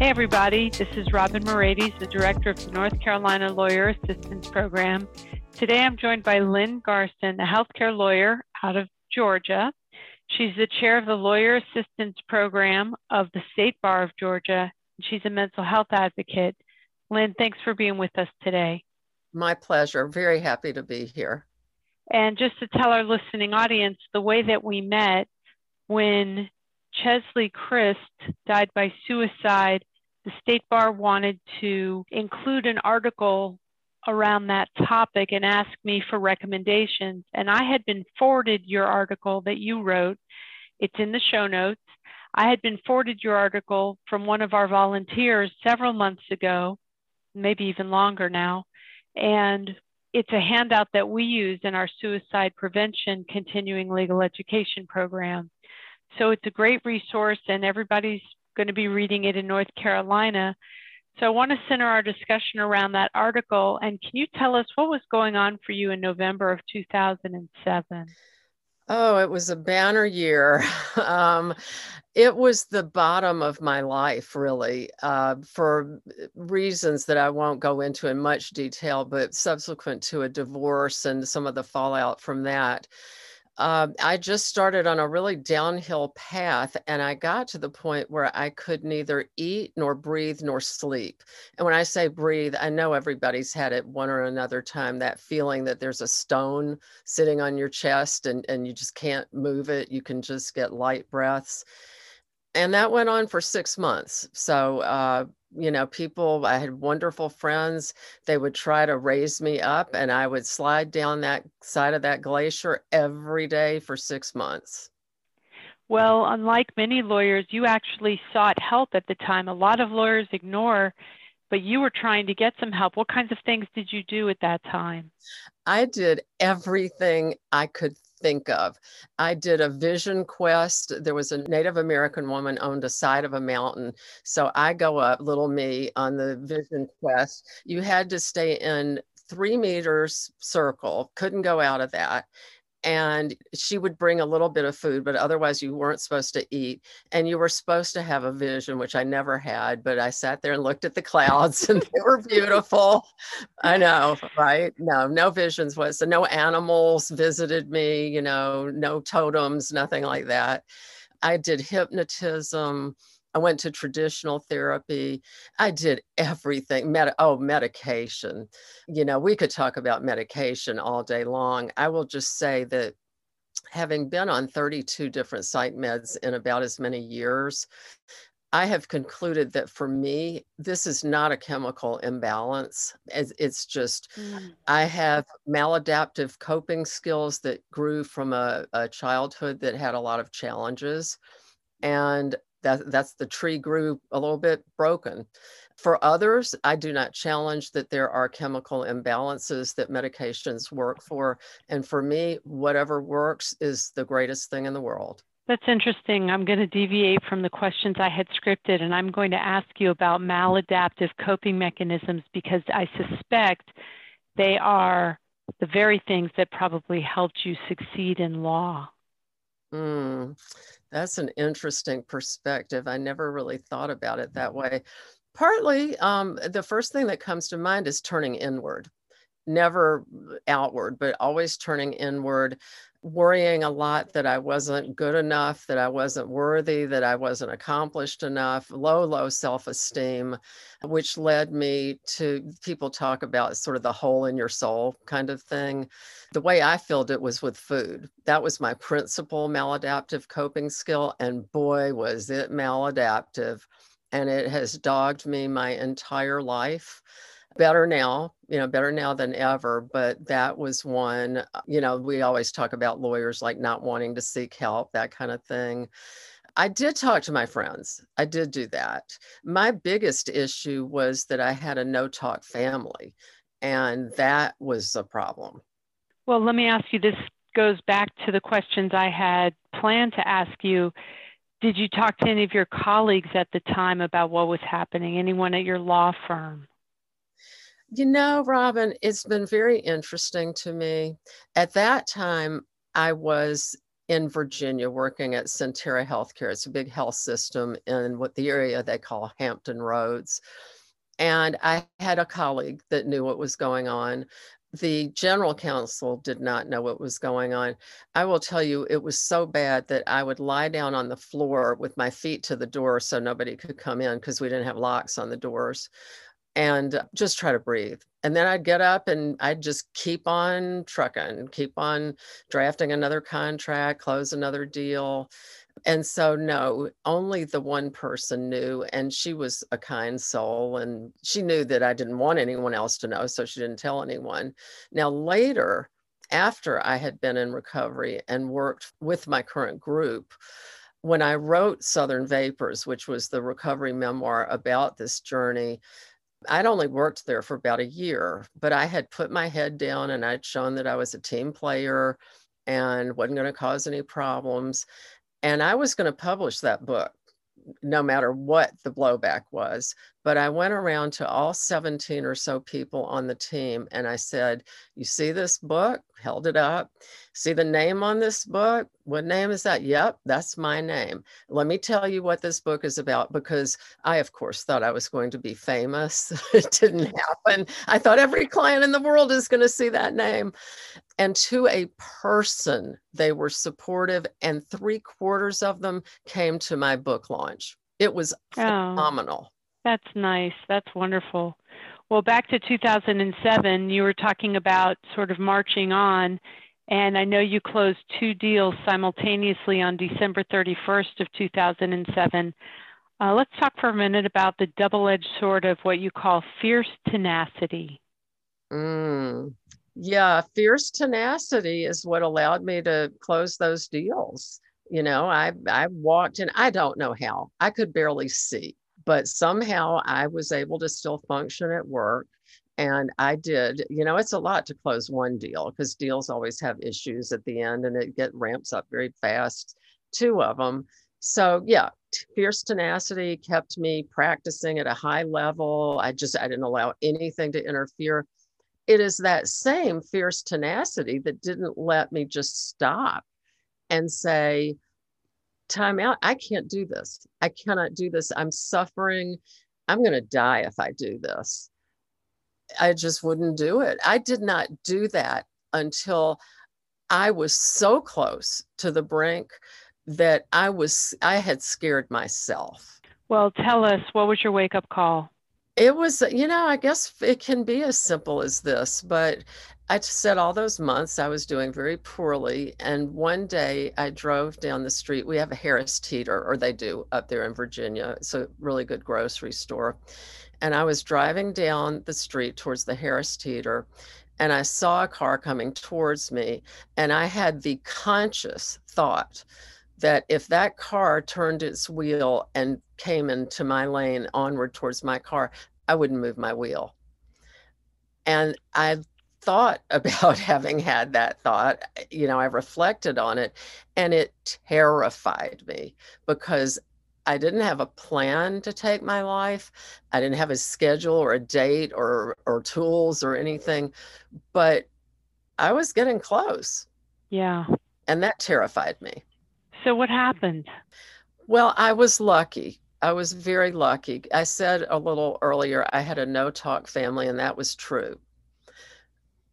Hey, everybody, this is Robynn Moraites, the director of the North Carolina Lawyer Assistance Program. Today I'm joined by Lynn Garson, a healthcare lawyer out of Georgia. She's the chair of the Lawyer Assistance Program of the State Bar of Georgia. And She's a mental health advocate. Lynn, thanks for being with us today. My pleasure. Very happy to be here. And just to tell our listening audience, the way that we met when Cheslie Kryst died by suicide the State Bar wanted to include an article around that topic and ask me for recommendations. And I had been forwarded your article that you wrote. It's in the show notes. I had been forwarded your article from one of our volunteers several months ago, maybe even longer now. And it's a handout that we use in our suicide prevention continuing legal education program. So it's a great resource, and everybody's going to be reading it in North Carolina. So I want to center our discussion around that article. And can you tell us what was going on for you in November of 2007? Oh, it was a banner year. Um, it was the bottom of my life, really, uh, for reasons that I won't go into in much detail, but subsequent to a divorce and some of the fallout from that uh, I just started on a really downhill path and I got to the point where I could neither eat nor breathe nor sleep. And when I say breathe, I know everybody's had it one or another time that feeling that there's a stone sitting on your chest and, and you just can't move it. You can just get light breaths. And that went on for six months. So, uh, you know, people, I had wonderful friends. They would try to raise me up, and I would slide down that side of that glacier every day for six months. Well, unlike many lawyers, you actually sought help at the time. A lot of lawyers ignore, but you were trying to get some help. What kinds of things did you do at that time? I did everything I could think of. I did a vision quest. There was a Native American woman owned a side of a mountain. So I go up, little me, on the vision quest. You had to stay in three meters circle, couldn't go out of that and she would bring a little bit of food but otherwise you weren't supposed to eat and you were supposed to have a vision which i never had but i sat there and looked at the clouds and they were beautiful. I know right? No no visions was so no animals visited me you know no totems nothing like that. I did hypnotism I went to traditional therapy. I did everything. Med- oh, medication. You know, we could talk about medication all day long. I will just say that having been on 32 different psych meds in about as many years, I have concluded that for me, this is not a chemical imbalance. It's just, mm. I have maladaptive coping skills that grew from a, a childhood that had a lot of challenges. And that that's the tree grew a little bit broken for others i do not challenge that there are chemical imbalances that medications work for and for me whatever works is the greatest thing in the world that's interesting. I'm going to deviate from the questions I had scripted, and I'm going to ask you about maladaptive coping mechanisms because I suspect they are the very things that probably helped you succeed in law. Mm, that's an interesting perspective. I never really thought about it that way. Partly, um, the first thing that comes to mind is turning inward, never outward, but always turning inward worrying a lot that I wasn't good enough, that I wasn't worthy, that I wasn't accomplished enough, low, low self esteem, which led me to people talk about sort of the hole in your soul kind of thing. The way I filled it was with food. That was my principal maladaptive coping skill. And boy, was it maladaptive. And it has dogged me my entire life better now, you know, better now than ever. But that was one, uh, you know, we always talk about lawyers like not wanting to seek help, that kind of thing. I did talk to my friends. I did do that. My biggest issue was that I had a no talk family. And that was a problem. Well, let me ask you this goes back to the questions I had planned to ask you. Did you talk to any of your colleagues at the time about what was happening? Anyone at your law firm? You know, Robynn, it's been very interesting to me. At that time, I was in Virginia working at Sentara Healthcare. It's a big health system in what the area they call Hampton Roads. And I had a colleague that knew what was going on. The general counsel did not know what was going on. I will tell you, it was so bad that I would lie down on the floor with my feet to the door so nobody could come in because we didn't have locks on the doors and just try to breathe. And then I'd get up and I'd just keep on trucking, keep on drafting another contract, close another deal. And so, no, only the one person knew, and she was a kind soul, and she knew that I didn't want anyone else to know, so she didn't tell anyone. Now, later, after I had been in recovery and worked with my current group, when I wrote Southern Vapors, which was the recovery memoir about this journey, I'd only worked there for about a year, but I had put my head down and I'd shown that I was a team player and wasn't going to cause any problems. And I was going to publish that book no matter what the blowback was. But I went around to all 17 or so people on the team and I said, You see this book? Held it up. See the name on this book? What name is that? Yep, that's my name. Let me tell you what this book is about because I, of course, thought I was going to be famous. it didn't happen. I thought every client in the world is going to see that name. And to a person, they were supportive, and three quarters of them came to my book launch. It was oh. That's nice. That's wonderful. Well, back to 2007, you were talking about sort of marching on, and I know you closed two deals simultaneously on December 31st of 2007. Uh, let's talk for a minute about the double-edged sword of what you call fierce tenacity. Mm, yeah, fierce tenacity is what allowed me to close those deals. You know, I I walked and I don't know how. I could barely see but somehow I was able to still function at work. And I did, you know, it's a lot to close one deal because deals always have issues at the end and it get ramps up very fast, two of them. So yeah, fierce tenacity kept me practicing at a high level. I just I didn't allow anything to interfere. It is that same fierce tenacity that didn't let me just stop and say, time out. I can't do this. I cannot do this. I'm suffering. I'm going to die if I do this. I just wouldn't do it. I did not do that until I was so close to the brink that I was I had scared myself. Well, tell us what was your wake up call? It was, uh, you know, I guess it can be as simple as this, but I said all those months I was doing very poorly. And one day I drove down the street. We have a Harris Teeter, or they do up there in Virginia. It's a really good grocery store. And I was driving down the street towards the Harris Teeter, and I saw a car coming towards me. And I had the conscious thought that if that car turned its wheel and came into my lane onward towards my car, I wouldn't move my wheel. And I thought about having had that thought. You know, I reflected on it and it terrified me because I didn't have a plan to take my life. I didn't have a schedule or a date or or tools or anything, but I was getting close. Yeah. And that terrified me. So what happened? Well, I was lucky. I was very lucky. I said a little earlier I had a no talk family and that was true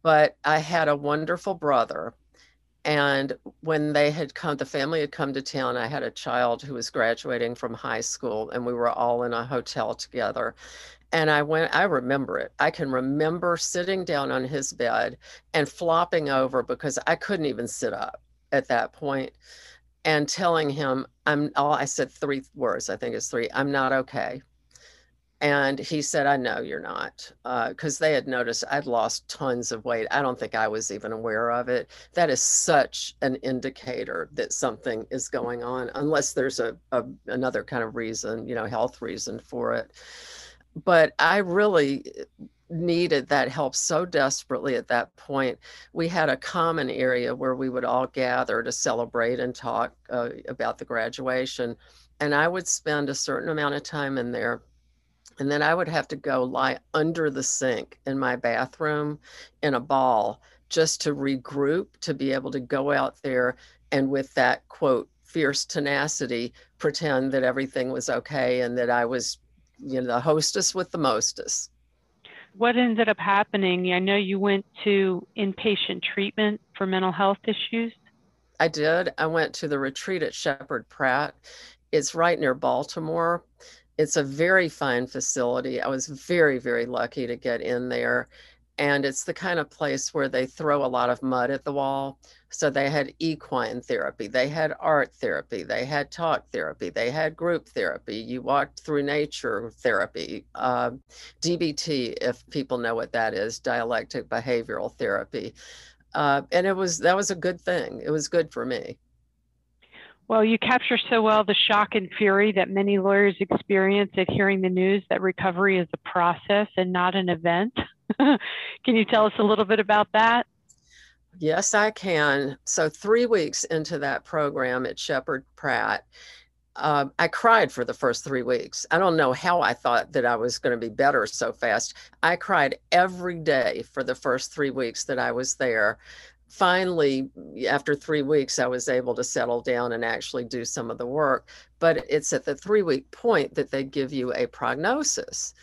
but I had a wonderful brother. And when they had come, the family had come to town, I had a child who was graduating from high school, and we were all in a hotel together. And I went, I remember it. I can remember sitting down on his bed and flopping over because I couldn't even sit up at that point and telling him, I'm all, I said three words, I think it's three, I'm not okay. And he said, I know you're not, because uh, they had noticed I'd lost tons of weight. I don't think I was even aware of it. That is such an indicator that something is going on, unless there's a, a another kind of reason, you know, health reason for it. But I really needed that help so desperately at that point. We had a common area where we would all gather to celebrate and talk uh, about the graduation. And I would spend a certain amount of time in there. And then I would have to go lie under the sink in my bathroom in a ball just to regroup, to be able to go out there and with that quote, fierce tenacity, pretend that everything was okay and that I was, you know, the hostess with the mostest what ended up happening? I know you went to inpatient treatment for mental health issues. I did. I went to the retreat at Sheppard Pratt. It's right near Baltimore. It's a very fine facility. I was very, very lucky to get in there. And it's the kind of place where they throw a lot of mud at the wall. So they had equine therapy, they had art therapy, they had talk therapy, they had group therapy. You walked through nature therapy, uh, DBT, if people know what that is, dialectic behavioral therapy. Uh, and it was that was a good thing. It was good for me. Well, you capture so well the shock and fury that many lawyers experience at hearing the news that recovery is a process and not an event. Can you tell us a little bit about that? Yes, I can. So, three weeks into that program at Sheppard Pratt, uh, I cried for the first three weeks. I don't know how I thought that I was going to be better so fast. I cried every day for the first three weeks that I was there. Finally, after three weeks, I was able to settle down and actually do some of the work. But it's at the three week point that they give you a prognosis.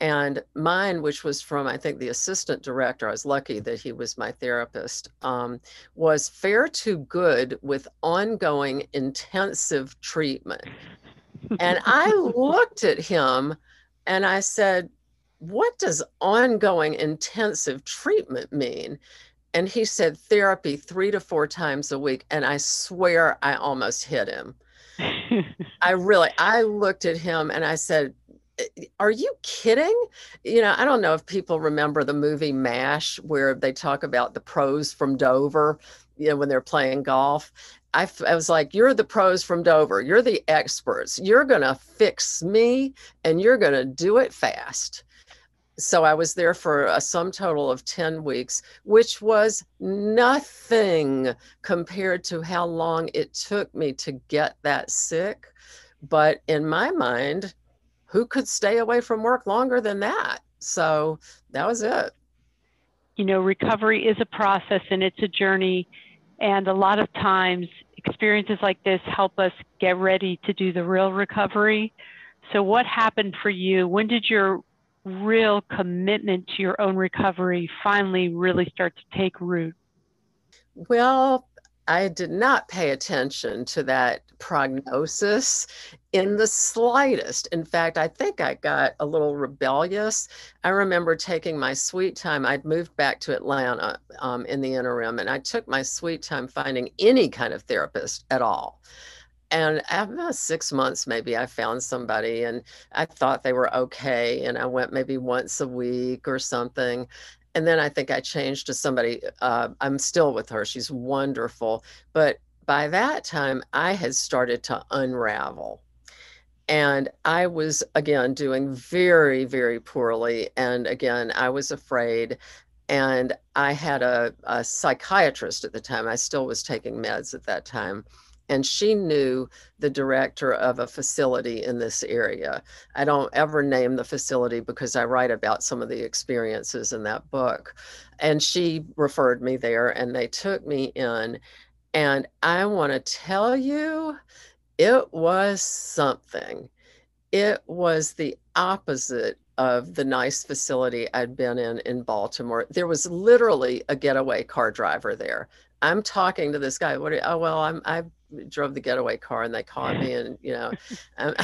And mine, which was from, I think, the assistant director, I was lucky that he was my therapist, um, was fair to good with ongoing intensive treatment. and I looked at him and I said, What does ongoing intensive treatment mean? And he said, Therapy three to four times a week. And I swear I almost hit him. I really, I looked at him and I said, are you kidding? You know, I don't know if people remember the movie MASH, where they talk about the pros from Dover, you know, when they're playing golf. I, I was like, you're the pros from Dover. You're the experts. You're going to fix me and you're going to do it fast. So I was there for a sum total of 10 weeks, which was nothing compared to how long it took me to get that sick. But in my mind, who could stay away from work longer than that? So that was it. You know, recovery is a process and it's a journey. And a lot of times, experiences like this help us get ready to do the real recovery. So, what happened for you? When did your real commitment to your own recovery finally really start to take root? Well, I did not pay attention to that prognosis in the slightest. In fact, I think I got a little rebellious. I remember taking my sweet time. I'd moved back to Atlanta um, in the interim, and I took my sweet time finding any kind of therapist at all. And after six months, maybe I found somebody and I thought they were okay. And I went maybe once a week or something and then I think I changed to somebody. Uh, I'm still with her. She's wonderful. But by that time, I had started to unravel. And I was, again, doing very, very poorly. And again, I was afraid. And I had a, a psychiatrist at the time. I still was taking meds at that time and she knew the director of a facility in this area. I don't ever name the facility because I write about some of the experiences in that book. And she referred me there and they took me in. And I want to tell you, it was something. It was the opposite of the nice facility I'd been in in Baltimore. There was literally a getaway car driver there. I'm talking to this guy. What? Are, oh well, I'm I drove the getaway car and they caught me, and you know, I'm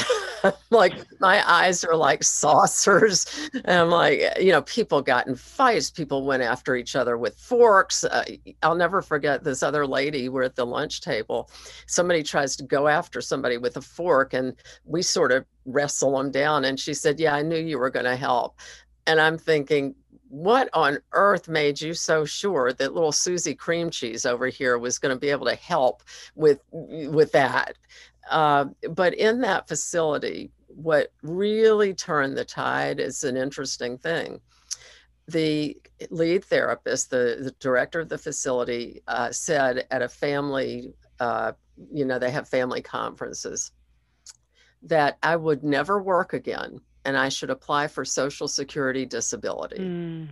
like my eyes are like saucers. And I'm like, you know, people got in fights. People went after each other with forks. Uh, I'll never forget this other lady. We're at the lunch table. Somebody tries to go after somebody with a fork, and we sort of wrestle them down. And she said, "Yeah, I knew you were going to help." And I'm thinking, what on earth made you so sure that little Susie cream cheese over here was going to be able to help with with that? Uh, but in that facility, what really turned the tide is an interesting thing. The lead therapist, the, the director of the facility, uh, said at a family, uh, you know, they have family conferences, that I would never work again and I should apply for Social Security disability. Mm,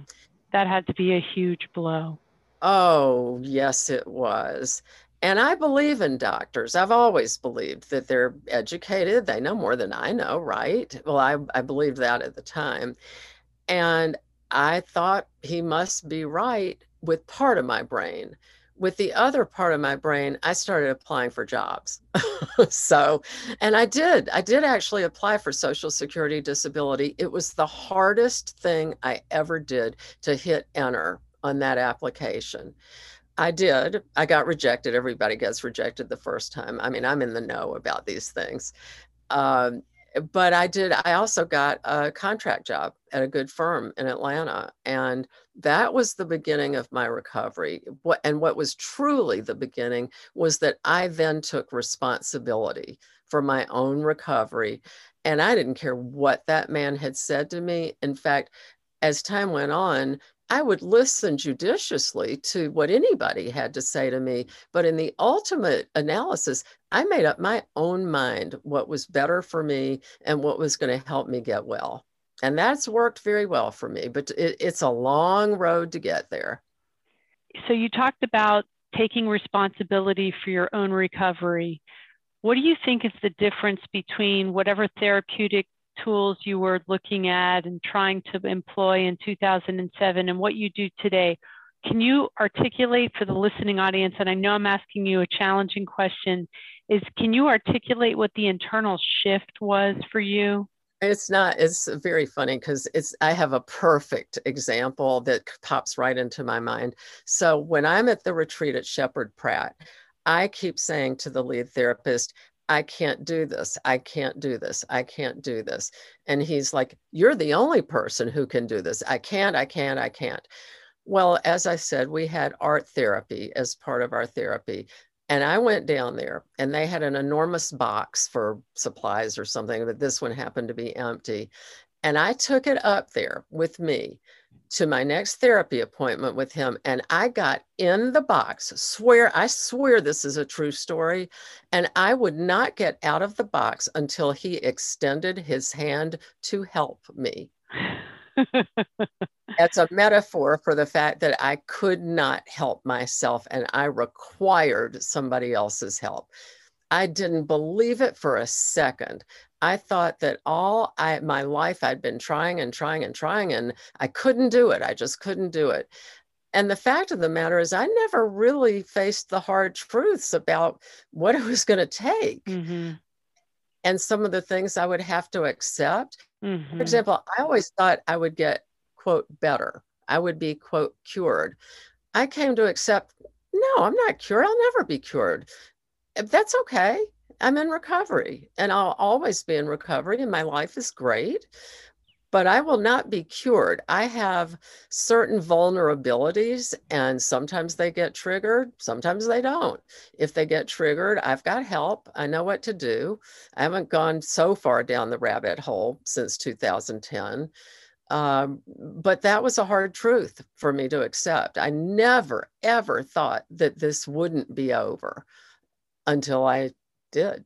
that had to be a huge blow. Oh, yes, it was. And I believe in doctors. I've always believed that they're educated. They know more than I know, right? Well, I, I believed that at the time. And I thought he must be right with part of my brain. With the other part of my brain, I started applying for jobs. so, and I did. I did actually apply for Social Security disability. It was the hardest thing I ever did to hit enter on that application. I did. I got rejected. Everybody gets rejected the first time. I mean, I'm in the know about these things. Um, but I did. I also got a contract job at a good firm in Atlanta. And that was the beginning of my recovery. What, and what was truly the beginning was that I then took responsibility for my own recovery. And I didn't care what that man had said to me. In fact, as time went on, I would listen judiciously to what anybody had to say to me. But in the ultimate analysis, I made up my own mind what was better for me and what was going to help me get well. And that's worked very well for me, but it, it's a long road to get there. So you talked about taking responsibility for your own recovery. What do you think is the difference between whatever therapeutic tools you were looking at and trying to employ in 2007 and what you do today. Can you articulate for the listening audience, and I know I'm asking you a challenging question, is can you articulate what the internal shift was for you? It's not, it's very funny because it's, I have a perfect example that pops right into my mind. So when I'm at the retreat at Sheppard Pratt, I keep saying to the lead therapist, I can't do this. I can't do this. I can't do this. And he's like, You're the only person who can do this. I can't, I can't, I can't. Well, as I said, we had art therapy as part of our therapy. And I went down there and they had an enormous box for supplies or something, but this one happened to be empty. And I took it up there with me to my next therapy appointment with him and I got in the box. Swear, I swear this is a true story. And I would not get out of the box until he extended his hand to help me. That's a metaphor for the fact that I could not help myself and I required somebody else's help. I didn't believe it for a second. I thought that all I my life I'd been trying and trying and trying and I couldn't do it. I just couldn't do it. And the fact of the matter is I never really faced the hard truths about what it was going to take. Mm-hmm. And some of the things I would have to accept. Mm-hmm. For example, I always thought I would get quote better. I would be quote cured. I came to accept no, I'm not cured. I'll never be cured. That's okay. I'm in recovery and I'll always be in recovery and my life is great, but I will not be cured. I have certain vulnerabilities and sometimes they get triggered, sometimes they don't. If they get triggered, I've got help. I know what to do. I haven't gone so far down the rabbit hole since 2010. Um, but that was a hard truth for me to accept. I never, ever thought that this wouldn't be over until I did.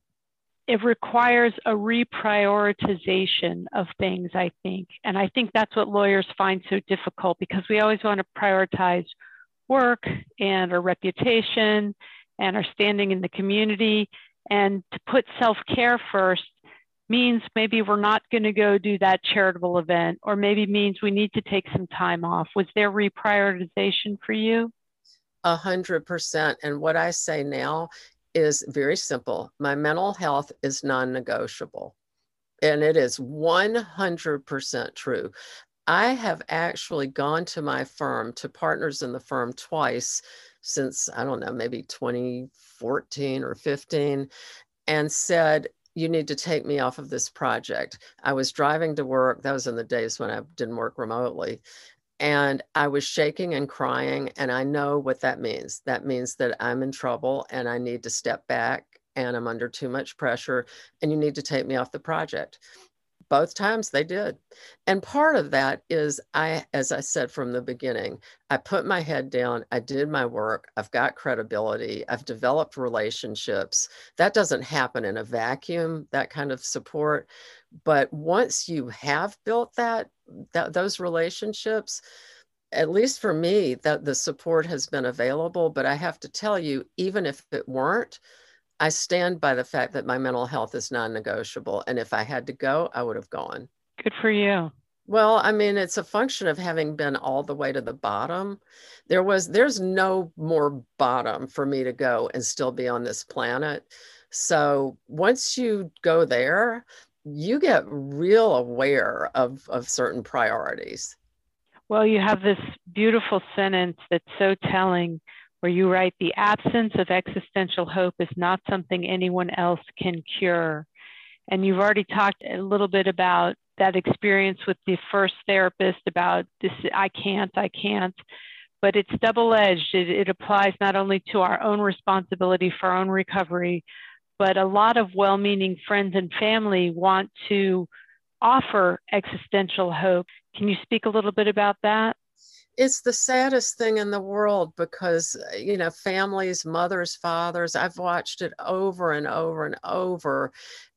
It requires a reprioritization of things, I think. And I think that's what lawyers find so difficult because we always want to prioritize work and our reputation and our standing in the community. And to put self care first means maybe we're not going to go do that charitable event, or maybe means we need to take some time off. Was there reprioritization for you? A hundred percent. And what I say now is very simple. My mental health is non negotiable. And it is 100% true. I have actually gone to my firm, to partners in the firm twice since, I don't know, maybe 2014 or 15, and said, you need to take me off of this project. I was driving to work. That was in the days when I didn't work remotely. And I was shaking and crying. And I know what that means. That means that I'm in trouble and I need to step back and I'm under too much pressure and you need to take me off the project. Both times they did. And part of that is I, as I said from the beginning, I put my head down, I did my work, I've got credibility, I've developed relationships. That doesn't happen in a vacuum, that kind of support. But once you have built that, that those relationships, at least for me, that the support has been available. But I have to tell you, even if it weren't, I stand by the fact that my mental health is non negotiable. And if I had to go, I would have gone. Good for you. Well, I mean, it's a function of having been all the way to the bottom. There was, there's no more bottom for me to go and still be on this planet. So once you go there, you get real aware of, of certain priorities. Well, you have this beautiful sentence that's so telling where you write, The absence of existential hope is not something anyone else can cure. And you've already talked a little bit about that experience with the first therapist about this I can't, I can't. But it's double edged. It, it applies not only to our own responsibility for our own recovery, but a lot of well meaning friends and family want to offer existential hope. Can you speak a little bit about that? It's the saddest thing in the world because uh, you know families mothers fathers i've watched it over and over and over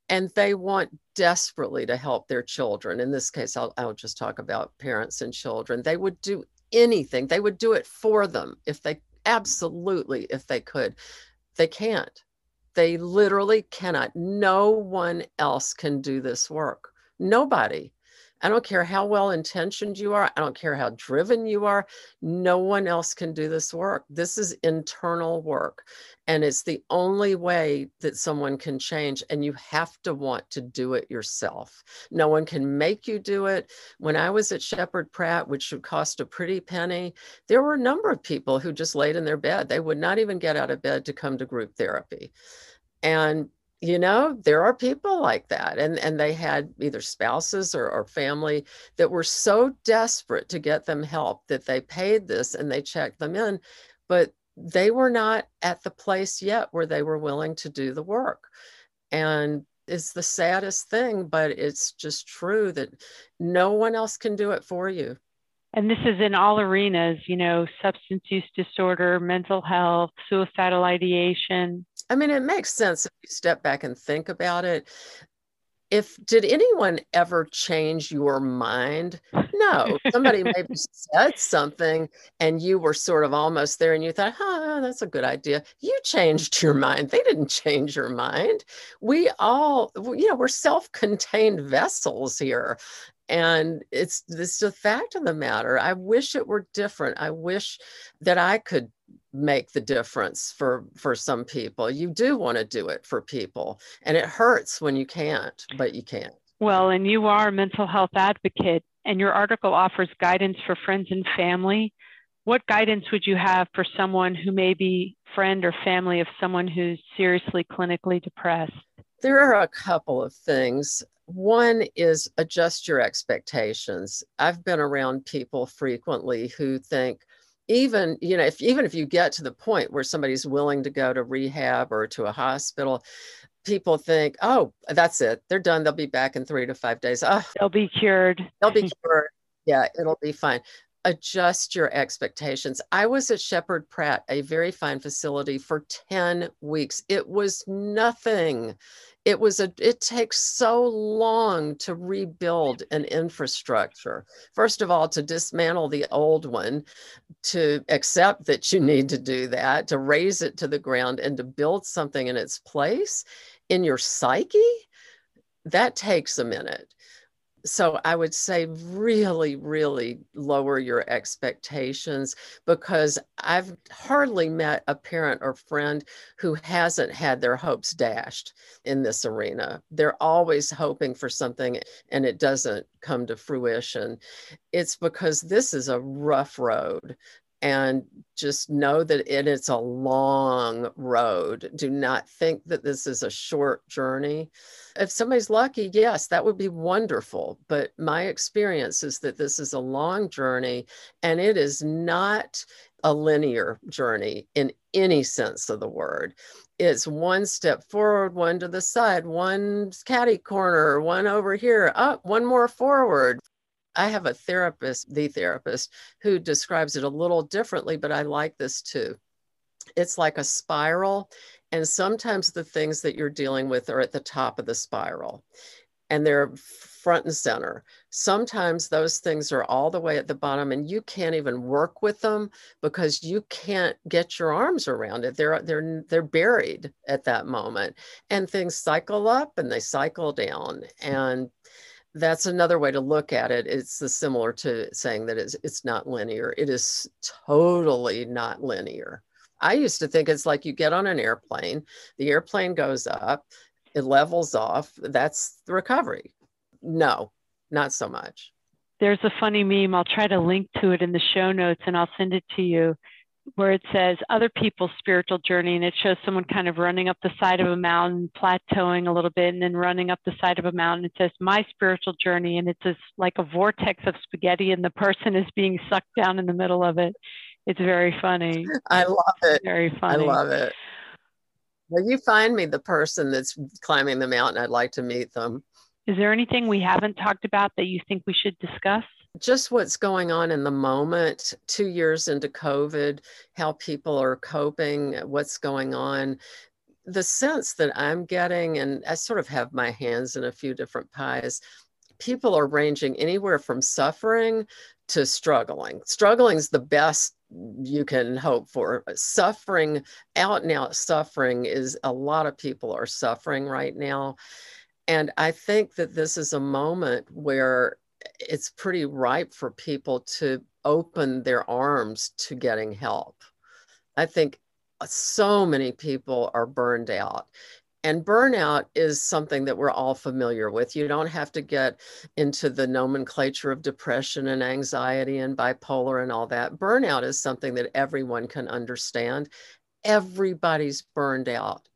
and they want desperately to help their children. In this case I'll, I'll just talk about parents and children. They would do anything. They would do it for them if they absolutely if they could. They can't. They literally cannot. No one else can do this work. Nobody I don't care how well intentioned you are. I don't care how driven you are. No one else can do this work. This is internal work. And it's the only way that someone can change. And you have to want to do it yourself. No one can make you do it. When I was at Sheppard Pratt, which should cost a pretty penny, there were a number of people who just laid in their bed. They would not even get out of bed to come to group therapy. And you know there are people like that and and they had either spouses or, or family that were so desperate to get them help that they paid this and they checked them in but they were not at the place yet where they were willing to do the work. And it's the saddest thing but it's just true that no one else can do it for you. And this is in all arenas you know substance use disorder mental health suicidal ideation I mean, it makes sense if you step back and think about it. If did anyone ever change your mind? No. Somebody maybe said something and you were sort of almost there and you thought, huh, that's a good idea. You changed your mind. They didn't change your mind. We all, you know, we're self-contained vessels here and it's this the fact of the matter i wish it were different i wish that i could make the difference for for some people. You do want to do it for people and it hurts when you can't but you can't. Well and you are a mental health advocate and your article offers guidance for friends and family. What guidance would you have for someone who may be friend or family of someone who's seriously clinically depressed? There are a couple of things. One is adjust your expectations. I've been around people frequently who think even you know if even if you get to the point where somebody's willing to go to rehab or to a hospital people think oh that's it. They're done. They'll be back in three to five days. Oh, they'll be cured. They'll be cured. Yeah it'll be fine adjust your expectations. I was at Sheppard Pratt, a very fine facility, for 10 weeks. It was nothing it was a it takes so long to rebuild an infrastructure first of all to dismantle the old one to accept that you need to do that to raise it to the ground and to build something in its place in your psyche that takes a minute so I would say really, really lower your expectations because I've hardly met a parent or friend who hasn't had their hopes dashed in this arena. They're always hoping for something and it doesn't come to fruition. It's because this is a rough road and just know that it is a long road. Do not think that this is a short journey. If somebody's lucky, yes, that would be wonderful. But my experience is that this is a long journey and it is not a linear journey in any sense of the word. It's one step forward, one to the side, one catty corner, one over here, up, one more forward. I have a therapist, the therapist, who describes it a little differently, but I like this too. It's like a spiral, and sometimes the things that you're dealing with are at the top of the spiral and they're front and center. Sometimes those things are all the way at the bottom and you can't even work with them because you can't get your arms around it. They're they're they're buried at that moment. And things cycle up and they cycle down. And that's another way to look at it. It's similar to saying that it's it's not linear. It is totally not linear. I used to think it's like you get on an airplane, the airplane goes up, it levels off. That's the recovery. No, not so much. There's a funny meme. I'll try to link to it in the show notes and I'll send it to you where it says other people's spiritual journey and it shows someone kind of running up the side of a mountain plateauing a little bit and then running up the side of a mountain it says my spiritual journey and it's just like a vortex of spaghetti and the person is being sucked down in the middle of it it's very funny i love it very funny i love it well, you find me the person that's climbing the mountain. I'd like to meet them. Is there anything we haven't talked about that you think we should discuss? Just what's going on in the moment, two years into COVID, how people are coping, what's going on. The sense that I'm getting, and I sort of have my hands in a few different pies, people are ranging anywhere from suffering to struggling. Struggling is the best you can hope for. Suffering, out and out suffering, is a lot of people are suffering right now. And I think that this is a moment where it's pretty ripe for people to open their arms to getting help. I think uh, so many people are burned out and burnout is something that we're all familiar with. You don't have to get into the nomenclature of depression and anxiety and bipolar and all that. Burnout is something that everyone can understand. Everybody's burned out.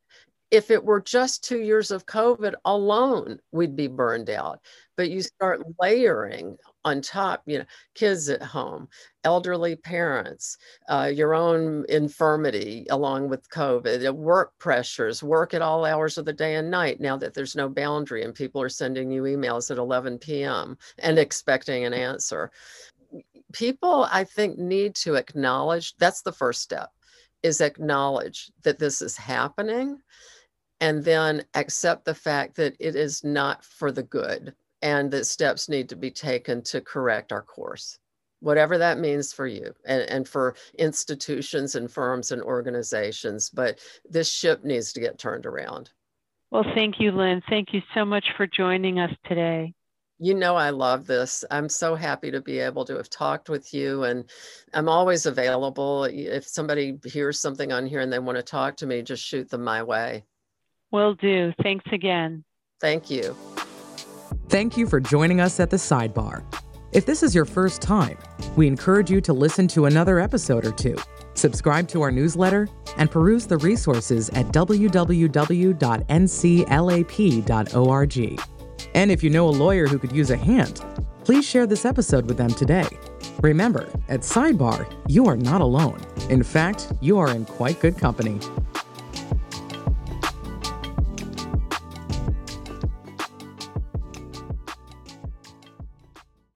If it were just two years of COVID alone, we'd be burned out. But you start layering on top, you know, kids at home, elderly parents, uh, your own infirmity along with COVID, work pressures, work at all hours of the day and night now that there's no boundary and people are sending you emails at 11 p.m. and expecting an answer. People, I think, need to acknowledge that's the first step is acknowledge that this is happening and then accept the fact that it is not for the good and that steps need to be taken to correct our course. Whatever that means for you and, and for institutions and firms and organizations but this ship needs to get turned around. Well thank you lynn. Thank you so much for joining us today. You know i love this. I'm so happy to be able to have talked with you and i'm always available. If somebody hears something on here and they want to talk to me just shoot them my way will do thanks again thank you Thank you for joining us at the sidebar. If this is your first time, we encourage you to listen to another episode or two, subscribe to our newsletter, and peruse the resources at www.nclap.org. And if you know a lawyer who could use a hand, please share this episode with them today. Remember, at Sidebar, you are not alone. In fact, you are in quite good company.